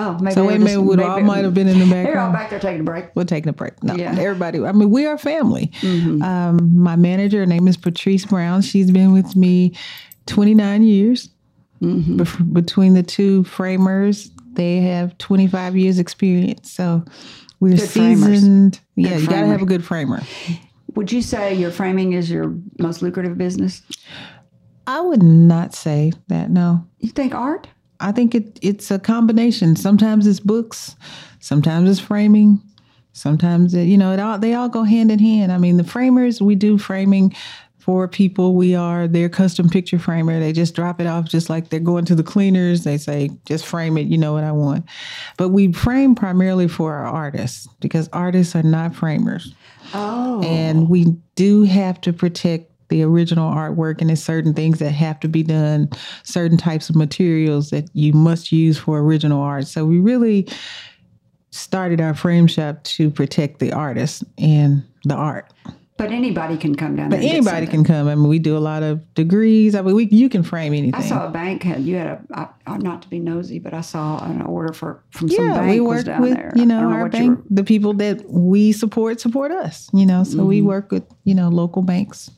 Oh, maybe So they wait, were maybe we all might have been in the They're all back there taking a break. We're taking a break. No, Yeah. Mm-hmm. everybody. I mean, we are family. Um, my manager, her name is Patrice Brown. She's been with me 29 years. Mm-hmm. Bef- between the two framers, they have 25 years experience. So we're Good framers. seasoned. Yeah, you got to have a good framer. Would you say your framing is your most lucrative business? I would not say that. No, You think art? I think it it's a combination. Sometimes it's books, sometimes it's framing, sometimes it, you know it all they all go hand in hand. I mean, the framers we do framing for people. We are their custom picture framer. They just drop it off just like they're going to the cleaners. They say just frame it. You know what I want. But we frame primarily for our artists because artists are not framers. Oh. And we do have to protect the original artwork, and there's certain things that have to be done, certain types of materials that you must use for original art. So we really started our frame shop to protect the artist and the art. But anybody can come down But anybody can come. I mean, we do a lot of degrees. I mean, we you can frame anything. I saw a bank had you had a I, not to be nosy, but I saw an order for from some yeah, bank we was work down with there. you know our you bank, were- the people that we support support us. You know, so Mm-hmm. we work with you know local banks.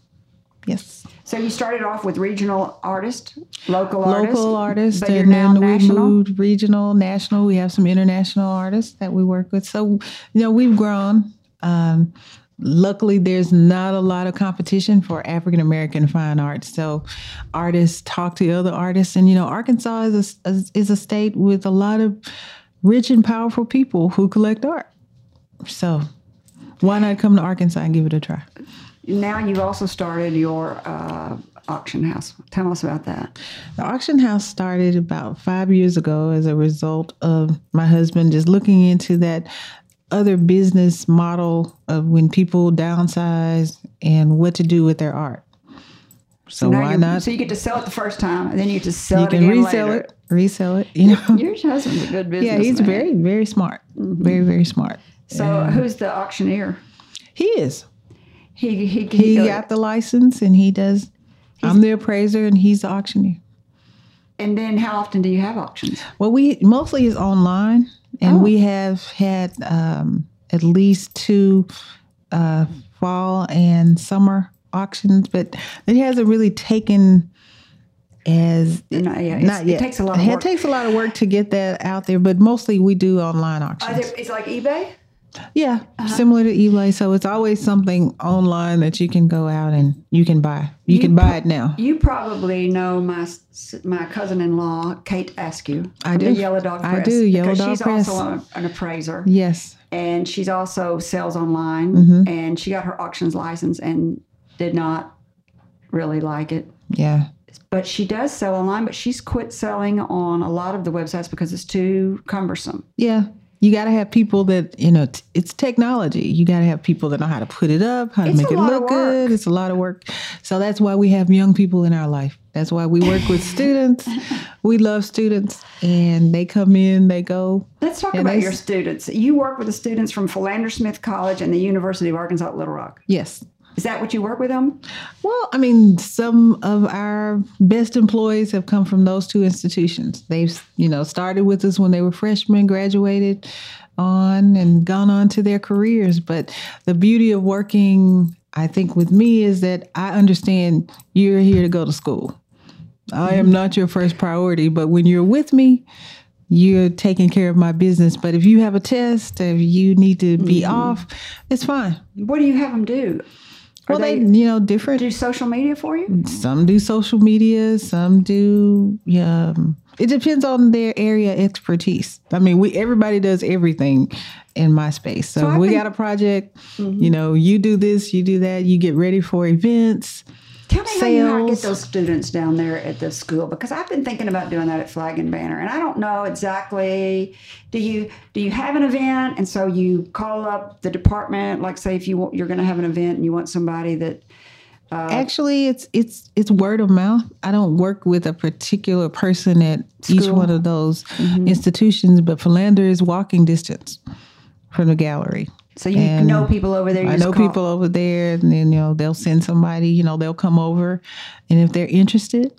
Yes. so you started off with regional artist, local artist, local artists, but you're and now then we moved regional, national. We have some international artists that we work with. So, you know, we've grown. Um, luckily there's not a lot of competition for African American fine arts. So artists talk to other artists, and you know, Arkansas is a, is a state with a lot of rich and powerful people who collect art. So why not come to Arkansas and give it a try? Now you've also started your uh, auction house. Tell us about that. The auction house started about five years ago as a result of my husband just looking into that other business model of when people downsize and what to do with their art. So, now why you- not? So you get to sell it the first time, and then you get to sell you it can again resell later. it, resell it. You know, Your husband's a good business. yeah, he's very, very smart, very, very smart. So who's the auctioneer? He is. He he He go- got the license, and he does. I'm the appraiser, and he's the auctioneer. And then how often do you have auctions? Well, we mostly is online, and Oh. we have had um, at least two uh, fall and summer auctions, but it hasn't really taken as No, yeah, not it takes a lot of It work. takes a lot of work to get that out there, but mostly we do online Are auctions. there, it's like eBay. Yeah, Uh-huh. similar to eBay. So it's always something online that you can go out and you can buy. You, can buy it now. You probably know my my cousin-in-law, Kate Askew. I do. The Yellow Dog I do, Yellow Dog she's Press. also a- an appraiser, Yes. and she's also sells online. Mm-hmm. And she got her auctions license and did not really like it. Yeah. But she does sell online, but she's quit selling on a lot of the websites because it's too cumbersome. Yeah. You got to have people that, you know, t- it's technology. You got to have people that know how to put it up, how to It's make it look good. It's a lot of work. So that's why we have young people in our life. That's why we work with students. We love students and they come in, they go. Let's talk about your students. You work with the students from Philander Smith College and the University of Arkansas at Little Rock. Yes. Is that what you work with them? Well, I mean, some of our best employees have come from those two institutions. They've, you know, started with us when they were freshmen, graduated on and gone on to their careers. But the beauty of working, I think, with me is that I understand you're here to go to school. I am mm-hmm. not your first priority, but when you're with me, you're taking care of my business. But if you have a test, if you need to be mm-hmm. off, it's fine. What do you have them do? Well, they, they you know, different do social media for you? some do social media some do yeah. Um, it depends on their area expertise i mean we everybody does everything in my space so, So we got a project mm-hmm. you know you do this you do that you get ready for events Tell me how you how to get those students down there at the school because I've been thinking about doing that at Flag and Banner, and I don't know exactly. Do you do you have an event, and so you call up the department? Like, say if you want, you're going to have an event and you want somebody that uh, actually it's it's it's word of mouth i don't work with a particular person at each one of those mm-hmm. institutions but philander is walking distance from the gallery so you And know people over there. You I know call- people over there, and then you know they'll send somebody. You know they'll come over, and if they're interested,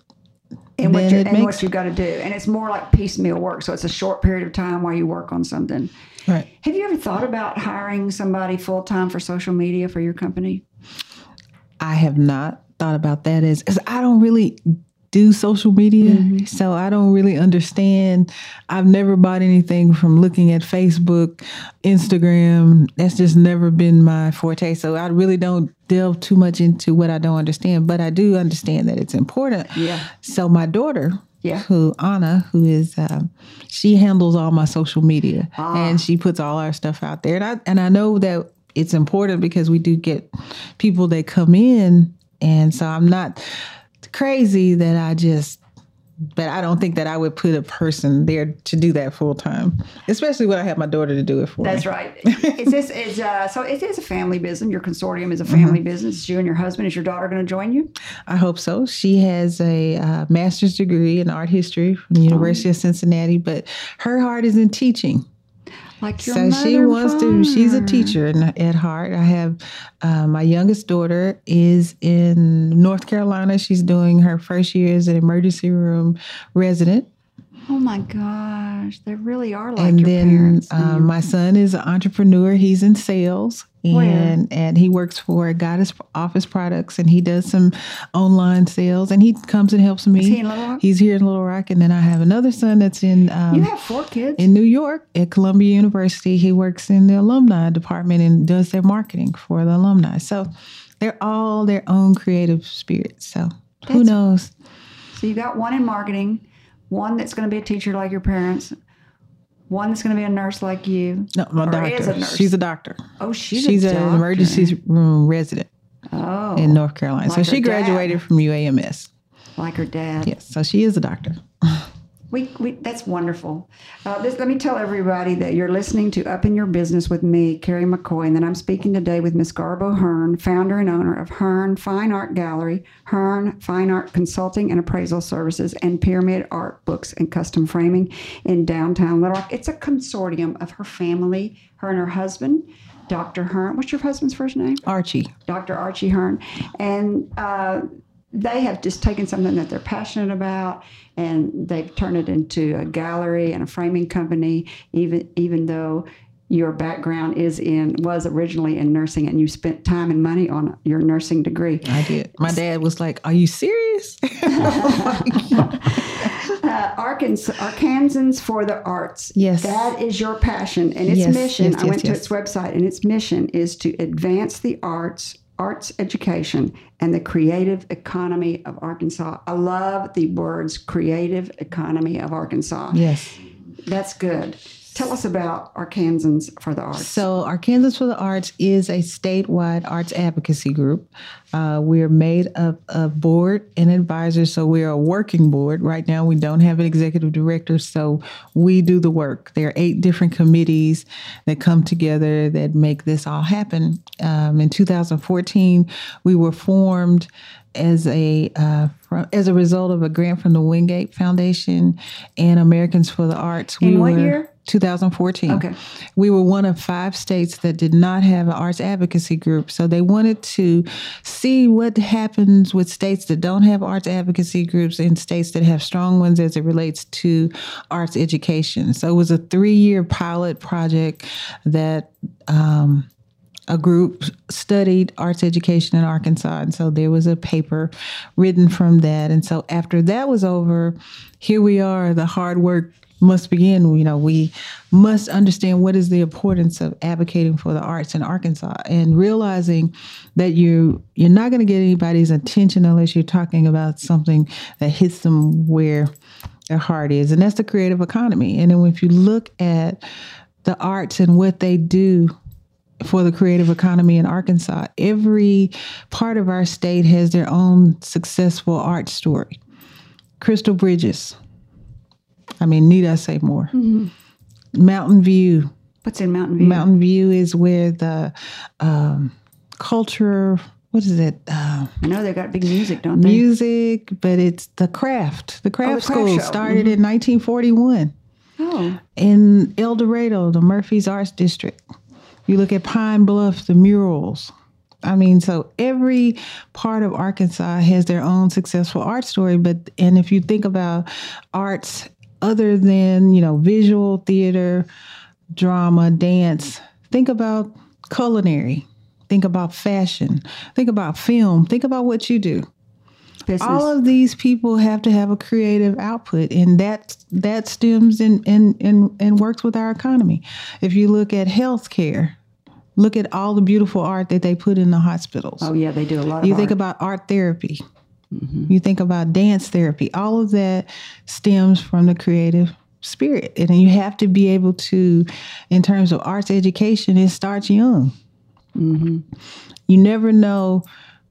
and what, and makes- what you've got to do, and it's more like piecemeal work. So it's a short period of time while you work on something. right? Have you ever thought about hiring somebody full time for social media for your company? I have not thought about that as, as I don't really do social media, Mm-hmm. so I don't really understand. I've never bought anything from looking at Facebook, Instagram. That's just never been my forte. So I really don't delve too much into what I don't understand, but I do understand that it's important. Yeah. So my daughter, Yeah. who Anna, who is, um, she handles all my social media Ah. and she puts all our stuff out there. And I and I know that it's important because we do get people that come in, and so I'm not crazy that I just. But I don't think that I would put a person there to do that full time, especially when I have my daughter to do it for That's me. right. Is this is uh, so? It is a family business. Your consortium is a family Mm-hmm. business. It's you and your husband. Is your daughter going to join you? I hope so. She has a uh, master's degree in art history from the Oh. University of Cincinnati, but her heart is in teaching. Like your so she wants to she's a teacher in, at heart. I have uh, my youngest daughter is in north carolina. She's doing her first year as an emergency room resident Oh my gosh, they really are like and your then parents. and um, your- my son is an entrepreneur. He's in sales. Where? And and he works for Goddess Office Products, and he does some online sales. And he comes and helps me. Is he in Little Rock? He's here in Little Rock, and then I have another son that's in um, you have four kids. in New York at Columbia University. He works in the alumni department and does their marketing for the alumni. So they're all their own creative spirits. So who knows? so you got one in marketing, one that's going to be a teacher like your parents, one that's going to be a nurse like you. No, my doctor. a nurse. She's a doctor. Oh, she's, She's, an emergency room resident Oh, in North Carolina. like so she dad. graduated from UAMS. like her dad. Yes, so she is a doctor. We, we that's wonderful. Uh, this, let me tell everybody that you're listening to Up in Your Business with me, Carrie McCoy, and that I'm speaking today with Miss Garbo Hearn, founder and owner of Hearn Fine Art Gallery, Hearn Fine Art Consulting and Appraisal Services, and Pyramid Art Books and Custom Framing in downtown Little Rock. It's a consortium of her family, her and her husband, Dr. Hearn. What's your husband's first name? Archie. Dr. Archie Hearn, and uh, they have just taken something that they're passionate about and they've turned it into a gallery and a framing company. Even even though your background is in was originally in nursing and you spent time and money on your nursing degree. I did. My dad was like, Are you serious? Uh, Arkansas, Arkansans for the arts. Yes. That is your passion. And its Yes, mission, yes, I went yes, to its website, and its mission is to advance the arts, arts education, and the creative economy of Arkansas. I love the words creative economy of Arkansas. yes. That's good. Tell us about Arkansans for the arts. So, Arkansans for the Arts is a statewide arts advocacy group. Uh, we're made of board and advisors, so we're a working board. Right now, we don't have an executive director, so we do the work. There are eight different committees that come together that make this all happen. Um, in 2014, we were formed as a uh, fro- as a result of a grant from the Windgate Foundation and Americans for the Arts. In we what were, year? 2014. Okay. We were one of five states that did not have an arts advocacy group. So they wanted to see what happens with states that don't have arts advocacy groups and states that have strong ones as it relates to arts education. So it was a three year pilot project that um, a group studied arts education in Arkansas. And so there was a paper written from that. And so after that was over, here we are, the hard work must begin. You know, we must understand what is the importance of advocating for the arts in Arkansas and realizing that you you're not going to get anybody's attention unless you're talking about something that hits them where their heart is. And that's the creative economy. And then if you look at the arts and what they do for the creative economy in Arkansas. Every part of our state has their own successful art story. Crystal Bridges. I mean, need I say more? Mountain View. What's in Mountain View? Mountain View is where the um, culture, what is it? Uh, I know they got big music, don't they? music, but it's the craft. The craft craft school show. started in 1941 Oh, in El Dorado, the Murphy's Arts District. You look at Pine Bluff, the murals. I mean, so every part of Arkansas has their own successful art story. But and if you think about arts other than you know visual theater, drama, dance, think about culinary. Think about fashion. Think about film. Think about what you do business. all of these people have to have a creative output and that that stems in and and and works with our economy. If you look at healthcare look at all the beautiful art that they put in the hospitals. Oh yeah, they do a lot of you art. think about art therapy. Mm-hmm. You think about dance therapy. All of that stems from the creative spirit and you have to be able to in terms of arts education it starts young. Mm-hmm. You never know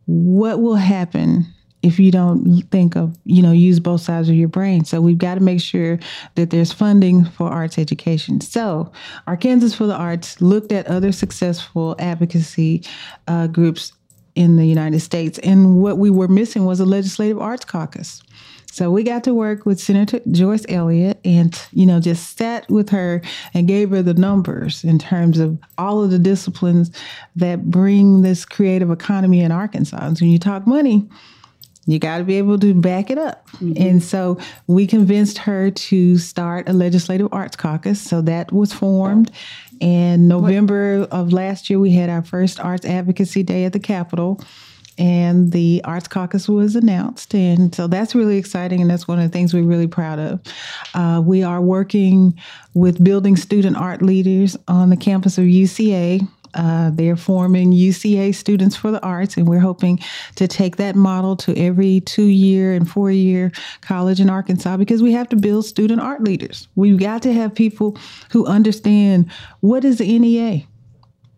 what will happen if you don't think of you know use both sides of your brain. So we've got to make sure that there's funding for arts education. So arkansans for the arts looked at other successful advocacy uh, groups in the united states and what we were missing was a legislative arts caucus. So we got to work with Senator Joyce Elliott and, you know, just sat with her and gave her the numbers in terms of all of the disciplines that bring this creative economy in Arkansas. And so when you talk money, you got to be able to back it up. And so we convinced her to start a legislative arts caucus. So that was formed. And November of last year, we had our first arts advocacy day at the Capitol. And the Arts Caucus was announced. And so that's really exciting. And that's one of the things we're really proud of. Uh, we are working with building student art leaders on the campus of UCA. Uh, they're forming UCA Students for the Arts, and we're hoping to take that model to every two year and four year college in Arkansas because we have to build student art leaders. We've got to have people who understand what is the NEA?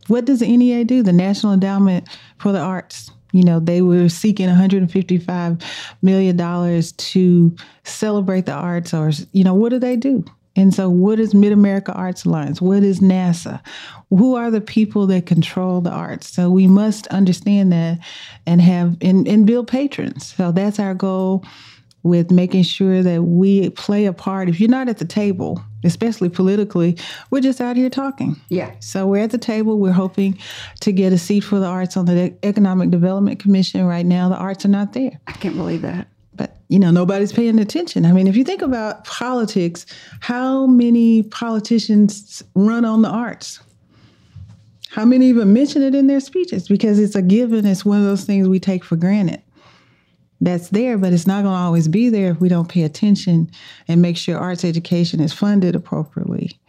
What does the NEA do? The National Endowment for the Arts. You know, they were seeking $155 million to celebrate the arts, or, you know, what do they do? And so, what is Mid America Arts Alliance? What is NASAA? Who are the people that control the arts? So, we must understand that and have and, and build patrons. So, that's our goal with making sure that we play a part. If you're not at the table, especially politically, we're just out here talking. Yeah. So we're at the table. We're hoping to get a seat for the arts on the Economic Development Commission. Right now, the arts are not there. I can't believe that. You know, nobody's paying attention. I mean, if you think about politics, how many politicians run on the arts? How many even mention it in their speeches? Because it's a given. It's one of those things we take for granted that's there, but it's not going to always be there if we don't pay attention and make sure arts education is funded appropriately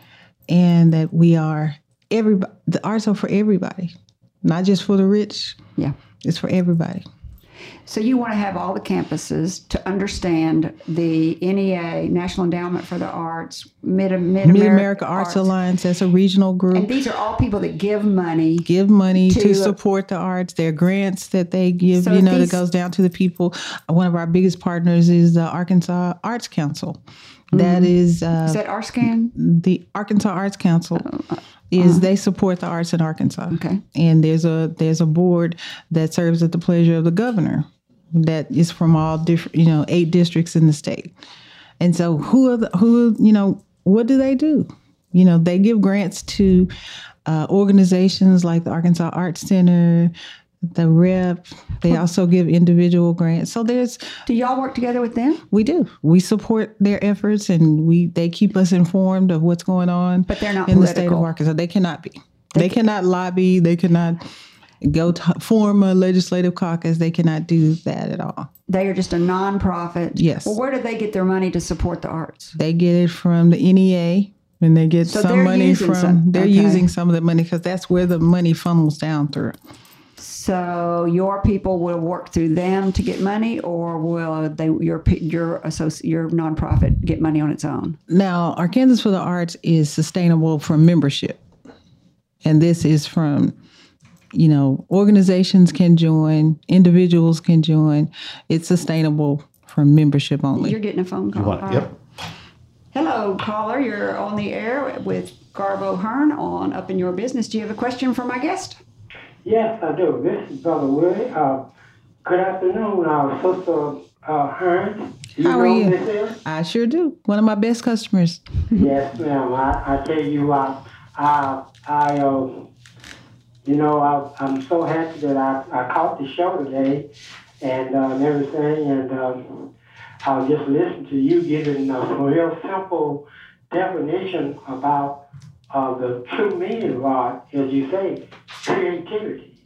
and that we are everybody, the arts are for everybody, not just for the rich. Yeah. It's for everybody. So you want to have all the campuses to understand the NEA, National Endowment for the Arts, Mid Mid Mid America Arts Alliance, that's a regional group. And these are all people that give money. give money to, to- support the arts. There are grants that they give, So you know, these- that goes down to the people. One of our biggest partners is the Arkansas Arts Council. That is uh. Is that RSCAN? the Arkansas Arts Council is they support the arts in Arkansas. Oh, Okay. And there's a there's a board that serves at the pleasure of the governor that is from all different, you know, eight districts in the state. And so who are the who, you know, what do they do? You know, they give grants to uh, organizations like the Arkansas Arts Center, the REP. They also give individual grants. So there's Do y'all work together with them? we do. We support their efforts, and we they keep us informed of what's going on. But they're not in the state of political. Arkansas. They cannot be. They, cannot lobby. They cannot go to form a legislative caucus. They cannot do that at all. They are just a nonprofit. Yes. Well, where do they get their money to support the arts? They get it from the NEA, and they get So some money from. some- they're okay. using some of the money because that's where the money funnels down through. So your people will work through them to get money, or will they your your associ- your nonprofit get money on its own? Now, Arkansans for the Arts is sustainable from membership. And this is from, you know, organizations can join, individuals can join. It's sustainable from membership only. You're getting a phone call. want- yep. right. Hello, caller. You're on the air with Garbo Hearn on Up in Your Business. Do you have a question for my guest? Yes, I do. This is Brother Willie. Uh, good afternoon, uh, Sister uh, Hearn. You How are you? I sure do. One of my best customers. yes, ma'am. I, I tell you, I, I, I uh, you know, I, I'm so happy that I, I caught the show today and, uh, and everything. And um, I'll just listen to you giving a real simple definition about uh, the true meaning of art, as you say, creativity.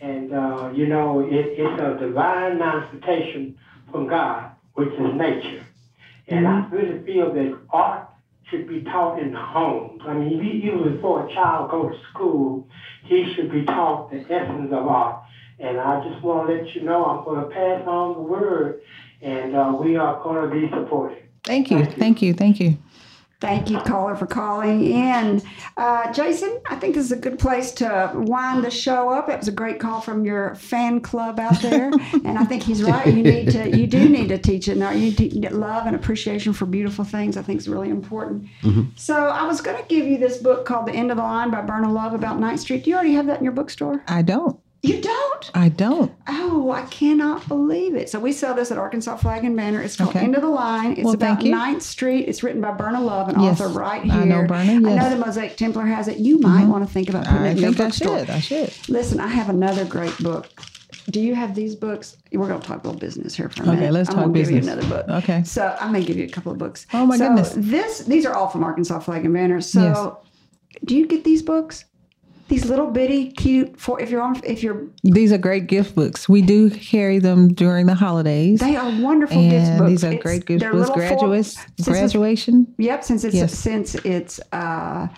And, uh, you know, it, it's a divine manifestation from God, which is nature. And I really feel that art should be taught in the homes. I mean, even even before a child goes to school, he should be taught the essence of art. And I just want to let you know I'm going to pass on the word, and uh, we are going to be supported. Thank you. Thank you. Thank you. Thank you, caller, for calling in. Uh, Jason, I think this is a good place to wind the show up. It was a great call from your fan club out there, and I think he's right. You need to, you do need to teach it. Now, you need love and appreciation for beautiful things. I think is really important. So, I was going to give you this book called "The End of the Line" by Berna Love about Ninth Street. Do you already have that in your bookstore? I don't. You don't? I don't. Oh, I cannot believe it. So we sell this at Arkansas Flag and Banner. It's called Okay. End of the Line. It's Well, about Ninth Street. It's written by Berna Love, an Yes. author right here. I know Berna, I know. Mm-hmm. the Mosaic Templar has it. You might want to think about putting I it in your think I should. I should. Listen, I have another great book do you have these books? We're going to talk a little business here for a Okay, minute. let's I'm talk gonna Give business. you another book. Okay. So I may give you a couple of books. Oh, my So goodness. This these are all from Arkansas Flag and Banners. So do you get these books? These little bitty cute for if you're on if you're These are great gift books. We do carry them during the holidays. they are wonderful and gift books. these are It's- great gift they're books. little four- Graduates, it's- graduation. Yep, since it's since it's uh,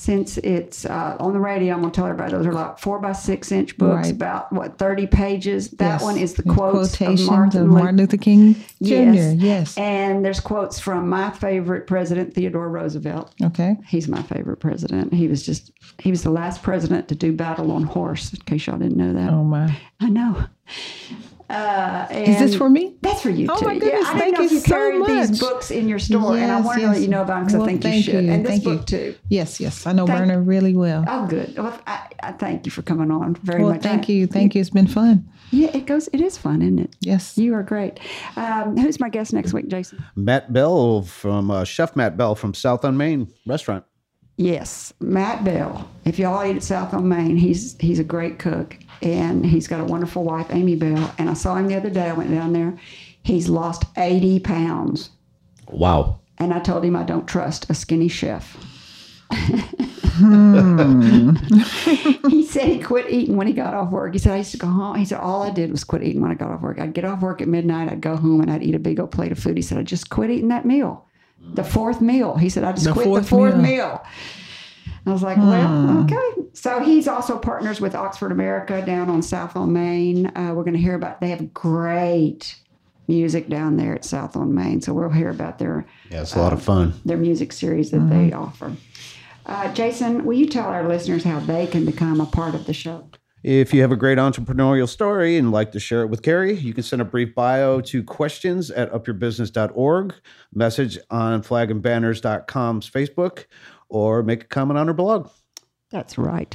since it's uh, on the radio, I'm gonna tell everybody those are like four by six inch books, Right. about what thirty pages. That Yes. one is the And quotes of Martin, Lu- Martin Luther King Jr. Yes. and there's quotes from my favorite president, Theodore Roosevelt. Okay. He's my favorite president. He was just he was the last president to do battle on horse. In case y'all didn't know that, Oh my. I know. Uh, Is this for me? that's for you Oh, too. my goodness, Yeah, I didn't thank know if you you so carried these books in your store, and I Yes, wanted to let you know about them because Well, I think you should. you, And this thank you. book too. Yes, yes. I know Thank- Berna really well. Oh, good. Well, I, I thank you for coming on very well, much. thank I- you. Thank you. It's been fun. Yeah, it goes. It is fun, isn't it? Yes. You are great. Um, who's my guest next week, Jason? Matt Bell from uh, Chef Matt Bell from South on Main Restaurant. Yes, Matt Bell. If y'all eat at South on Main, he's he's a great cook, and he's got a wonderful wife, Amy Bell. And I saw him the other day. I went down there. He's lost eighty pounds, Wow. and I told him I don't trust a skinny chef. Hmm. he said he quit eating when he got off work. He said I used to go home. He said all I did was quit eating when I got off work. I'd get off work at midnight. I'd go home and I'd eat a big old plate of food. He said I just quit eating that meal, the fourth meal. He said I just The quit fourth the fourth meal. meal. I was like, well, okay. So he's also partners with Oxford American down on South on Main. Uh, we're going to hear about. They have great music down there at South on Main, so we'll hear about their Yeah, it's a lot of fun. their music series that they offer. Uh, Jason, will you tell our listeners how they can become a part of the show? If you have a great entrepreneurial story and like to share it with Carrie, you can send a brief bio to questions at upyourbusiness.org, message on flagandbanners.com's Facebook, or make a comment on her blog. That's right.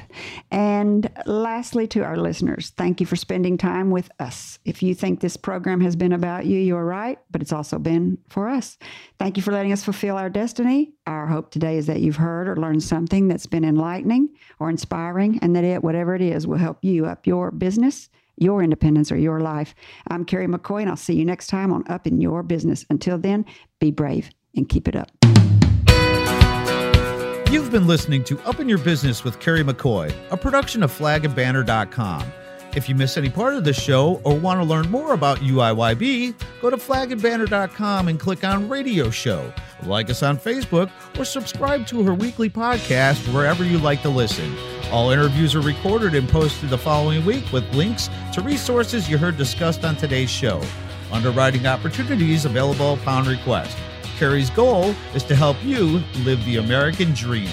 And lastly, to our listeners, thank you for spending time with us. If you think this program has been about you, you're right, but it's also been for us. Thank you for letting us fulfill our destiny. Our hope today is that you've heard or learned something that's been enlightening or inspiring, and that it, whatever it is, will help you up your business, your independence, or your life. I'm Carrie McCoy, and I'll see you next time on Up in Your Business. Until then, be brave and keep it up. You've been listening to Up in Your Business with Carrie McCoy, a production of flagandbanner.com. If you miss any part of the show or want to learn more about UIYB, go to flagandbanner.com and click on Radio Show. Like us on Facebook or subscribe to her weekly podcast wherever you like to listen. All interviews are recorded and posted the following week with links to resources you heard discussed on today's show. Underwriting opportunities available upon request. Carrie's goal is to help you live the American dream.